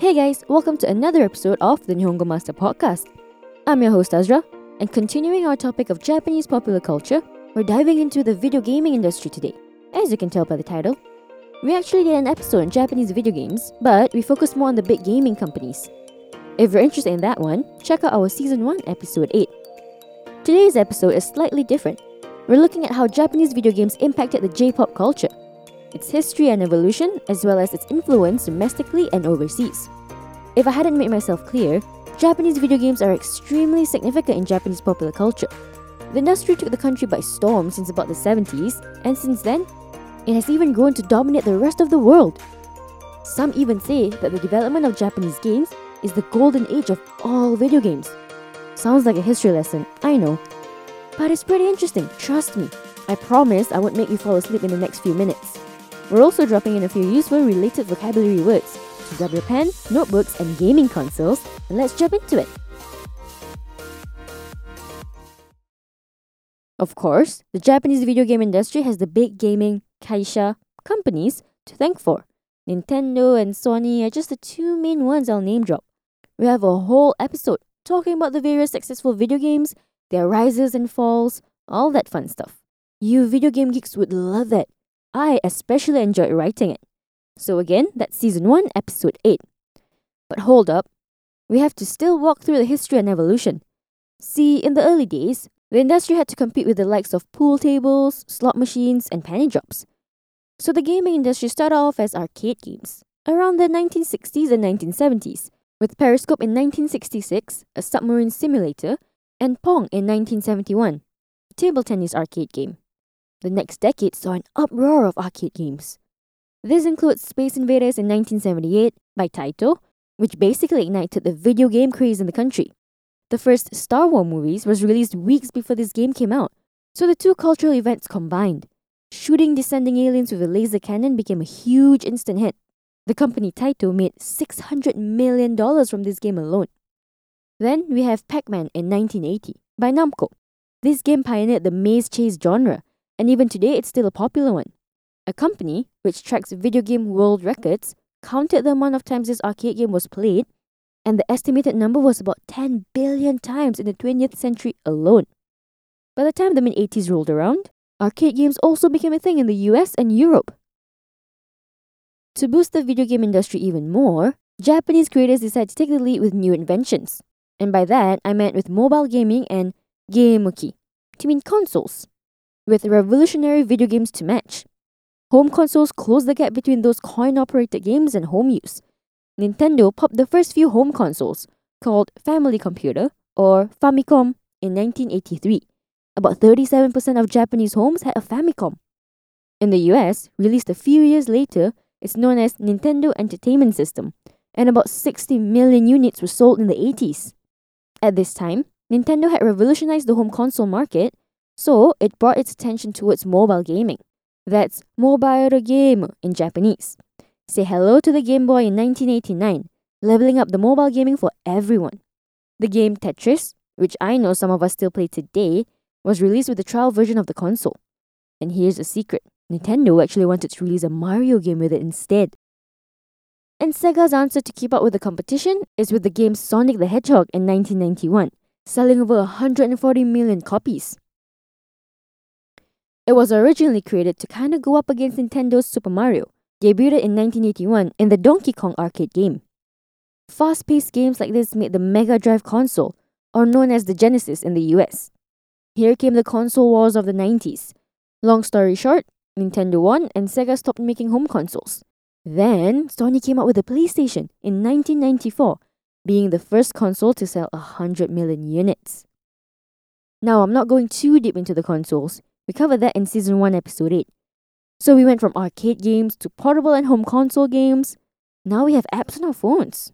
Hey guys, welcome to another episode of the Nihongo Master Podcast. I'm your host Azra, and continuing our topic of Japanese popular culture, we're diving into the video gaming industry today. As you can tell by the title, we actually did an episode on Japanese video games, but we focused more on the big gaming companies. If you're interested in that one, check out our season 1 episode 8. Today's episode is slightly different. We're looking at how Japanese video games impacted the J-pop culture its history and evolution, as well as its influence domestically and overseas. If I hadn't made myself clear, Japanese video games are extremely significant in Japanese popular culture. The industry took the country by storm since about the 70s, and since then, it has even grown to dominate the rest of the world. Some even say that the development of Japanese games is the golden age of all video games. Sounds like a history lesson, I know. But it's pretty interesting, trust me. I promise I won't make you fall asleep in the next few minutes. We're also dropping in a few useful related vocabulary words to grab your pen, notebooks, and gaming consoles, and let's jump into it. Of course, the Japanese video game industry has the big gaming kaisha companies to thank for. Nintendo and Sony are just the two main ones I'll name drop. We have a whole episode talking about the various successful video games, their rises and falls, all that fun stuff. You video game geeks would love that. I especially enjoyed writing it. So again, that's season 1, episode 8. But hold up, we have to still walk through the history and evolution. See, in the early days, the industry had to compete with the likes of pool tables, slot machines, and penny drops. So the gaming industry started off as arcade games around the 1960s and 1970s, with Periscope in 1966, a submarine simulator, and Pong in 1971, a table tennis arcade game. The next decade saw an uproar of arcade games. This includes Space Invaders in 1978 by Taito, which basically ignited the video game craze in the country. The first Star Wars movies was released weeks before this game came out, so the two cultural events combined. Shooting descending aliens with a laser cannon became a huge instant hit. The company Taito made $600 million from this game alone. Then we have Pac Man in 1980 by Namco. This game pioneered the maze chase genre and even today it's still a popular one. A company, which tracks video game world records, counted the amount of times this arcade game was played, and the estimated number was about 10 billion times in the 20th century alone. By the time the mid 80s rolled around, arcade games also became a thing in the US and Europe. To boost the video game industry even more, Japanese creators decided to take the lead with new inventions. And by that, I meant with mobile gaming and geemuki, to mean consoles with revolutionary video games to match. Home consoles closed the gap between those coin operated games and home use. Nintendo popped the first few home consoles, called Family Computer or Famicom, in 1983. About 37% of Japanese homes had a Famicom. In the US, released a few years later, it's known as Nintendo Entertainment System, and about 60 million units were sold in the 80s. At this time, Nintendo had revolutionized the home console market so it brought its attention towards mobile gaming. That's mobile game in Japanese. Say hello to the Game Boy in 1989, leveling up the mobile gaming for everyone. The game Tetris, which I know some of us still play today, was released with the trial version of the console. And here's a secret Nintendo actually wanted to release a Mario game with it instead. And Sega's answer to keep up with the competition is with the game Sonic the Hedgehog in 1991, selling over 140 million copies. It was originally created to kinda go up against Nintendo's Super Mario, debuted in 1981 in the Donkey Kong arcade game. Fast paced games like this made the Mega Drive console, or known as the Genesis in the US. Here came the console wars of the 90s. Long story short, Nintendo won and Sega stopped making home consoles. Then, Sony came out with the PlayStation in 1994, being the first console to sell 100 million units. Now, I'm not going too deep into the consoles. We covered that in season 1, episode 8. So we went from arcade games to portable and home console games. Now we have apps on our phones.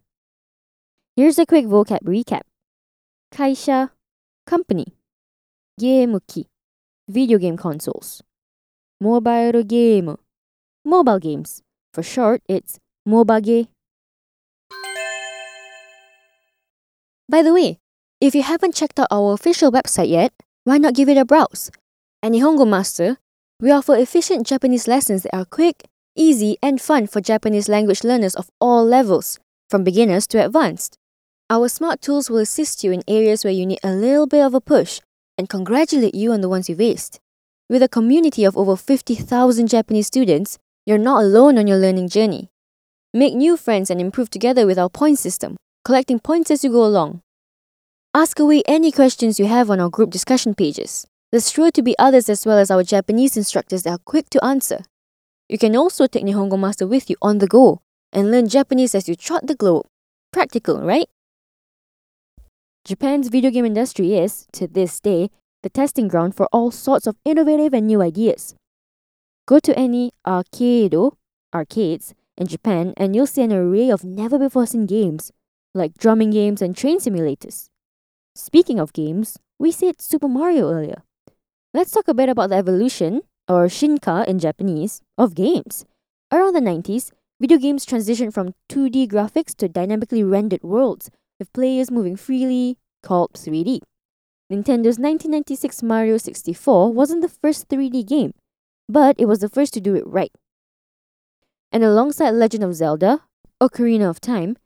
Here's a quick vocab recap. Kaisha, company. Geemuki, video game consoles. Mobile game, mobile games. For short, it's mobage. By the way, if you haven't checked out our official website yet, why not give it a browse? At Nihongo Master, we offer efficient Japanese lessons that are quick, easy, and fun for Japanese language learners of all levels. from beginners to advanced. Our smart tools will assist you in areas where you need a little bit of a push and congratulate you on the ones you've aced. With a community of over 50,000 Japanese students, you're not alone on your learning journey. Make new friends and improve together with our point system, collecting points as you go along. Ask away any questions you have on our group discussion pages. There's sure to be others as well as our Japanese instructors that are quick to answer. You can also take Nihongo Master with you on the go and learn Japanese as you trot the globe. Practical, right? Japan's video game industry is, to this day, the testing ground for all sorts of innovative and new ideas. Go to any arcade arcades in Japan and you'll see an array of never before seen games, like drumming games and train simulators. Speaking of games, we said Super Mario earlier. Let's talk a bit about the evolution, or shinka in Japanese, of games. Around the 90s, video games transitioned from 2D graphics to dynamically rendered worlds, with players moving freely, called 3D. Nintendo's 1996 Mario 64 wasn't the first 3D game, but it was the first to do it right. And alongside Legend of Zelda, Ocarina of Time,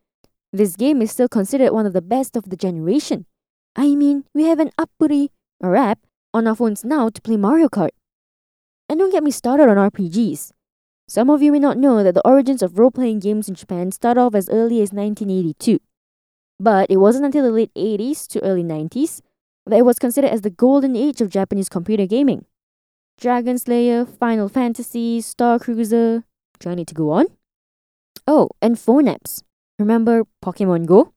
this game is still considered one of the best of the generation. I mean, we have an appuri, or app, on our phones now to play Mario Kart. And don't get me started on RPGs. Some of you may not know that the origins of role playing games in Japan start off as early as 1982. But it wasn't until the late 80s to early 90s that it was considered as the golden age of Japanese computer gaming. Dragon Slayer, Final Fantasy, Star Cruiser. Do I need to go on? Oh, and phone apps. Remember Pokemon Go?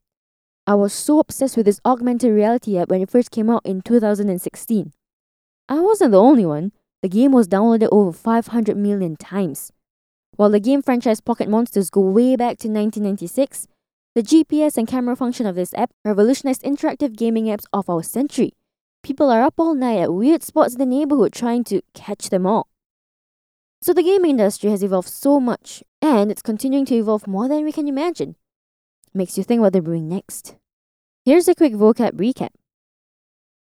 I was so obsessed with this augmented reality app when it first came out in 2016. I wasn't the only one. The game was downloaded over 500 million times. While the game franchise Pocket Monsters go way back to 1996, the GPS and camera function of this app revolutionized interactive gaming apps of our century. People are up all night at weird spots in the neighborhood trying to catch them all. So the gaming industry has evolved so much, and it's continuing to evolve more than we can imagine. Makes you think what they're brewing next. Here's a quick vocab recap.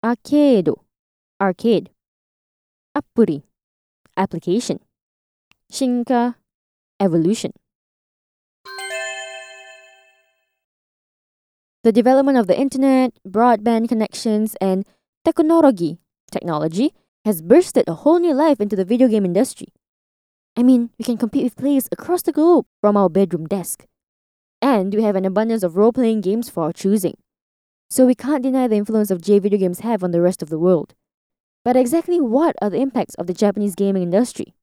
Arcade, arcade. Appuri, application. Shinka, evolution. The development of the internet, broadband connections, and technology, technology has bursted a whole new life into the video game industry. I mean, we can compete with players across the globe from our bedroom desk. And we have an abundance of role playing games for our choosing. So we can't deny the influence of J video games have on the rest of the world. But exactly what are the impacts of the Japanese gaming industry?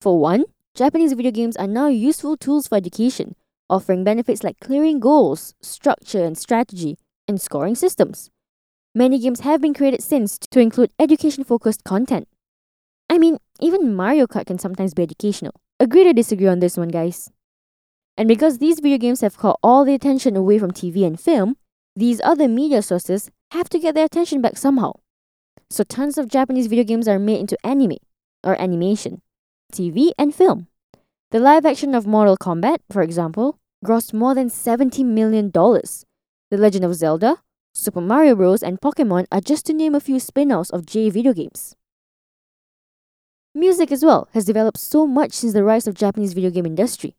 For one, Japanese video games are now useful tools for education, offering benefits like clearing goals, structure and strategy, and scoring systems. Many games have been created since to include education focused content. I mean, even Mario Kart can sometimes be educational. Agree to disagree on this one, guys. And because these video games have caught all the attention away from TV and film, these other media sources have to get their attention back somehow. So tons of Japanese video games are made into anime or animation, TV and film. The live action of Mortal Kombat, for example, grossed more than $70 million. The Legend of Zelda, Super Mario Bros., and Pokemon are just to name a few spin offs of J video games. Music as well has developed so much since the rise of Japanese video game industry.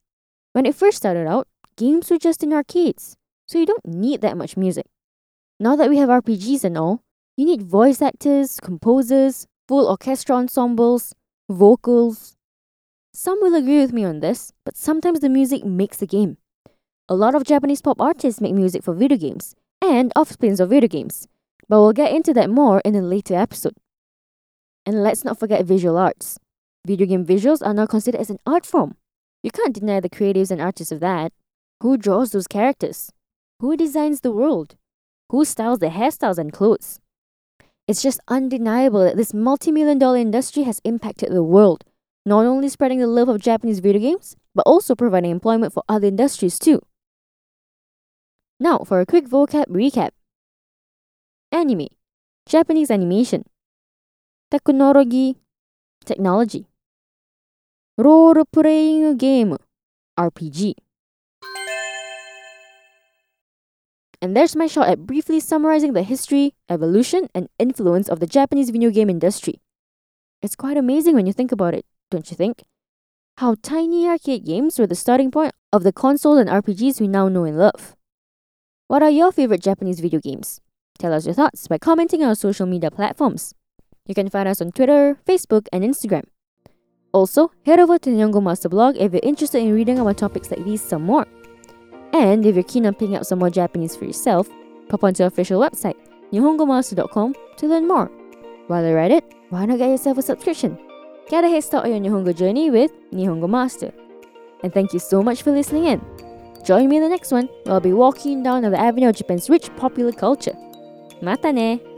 When it first started out, games were just in arcades, so you don't need that much music. Now that we have RPGs and all, you need voice actors, composers, full orchestra ensembles, vocals. Some will agree with me on this, but sometimes the music makes the game. A lot of Japanese pop artists make music for video games and offsprings of video games, but we'll get into that more in a later episode. And let's not forget visual arts. Video game visuals are now considered as an art form. You can't deny the creatives and artists of that. Who draws those characters? Who designs the world? Who styles the hairstyles and clothes? It's just undeniable that this multi million dollar industry has impacted the world, not only spreading the love of Japanese video games, but also providing employment for other industries too. Now, for a quick vocab recap Anime, Japanese animation. Technology, technology. Role playing game, RPG. And there's my shot at briefly summarizing the history, evolution, and influence of the Japanese video game industry. It's quite amazing when you think about it, don't you think? How tiny arcade games were the starting point of the consoles and RPGs we now know and love. What are your favorite Japanese video games? Tell us your thoughts by commenting on our social media platforms. You can find us on Twitter, Facebook, and Instagram. Also, head over to the Nihongo Master blog if you're interested in reading about topics like these some more. And if you're keen on picking up some more Japanese for yourself, pop onto our official website, nihongomaster.com, to learn more. While you're at it, why not get yourself a subscription? Get a head start on your Nihongo journey with Nihongo Master. And thank you so much for listening in. Join me in the next one where I'll be walking down the avenue of Japan's rich popular culture. Mata ne!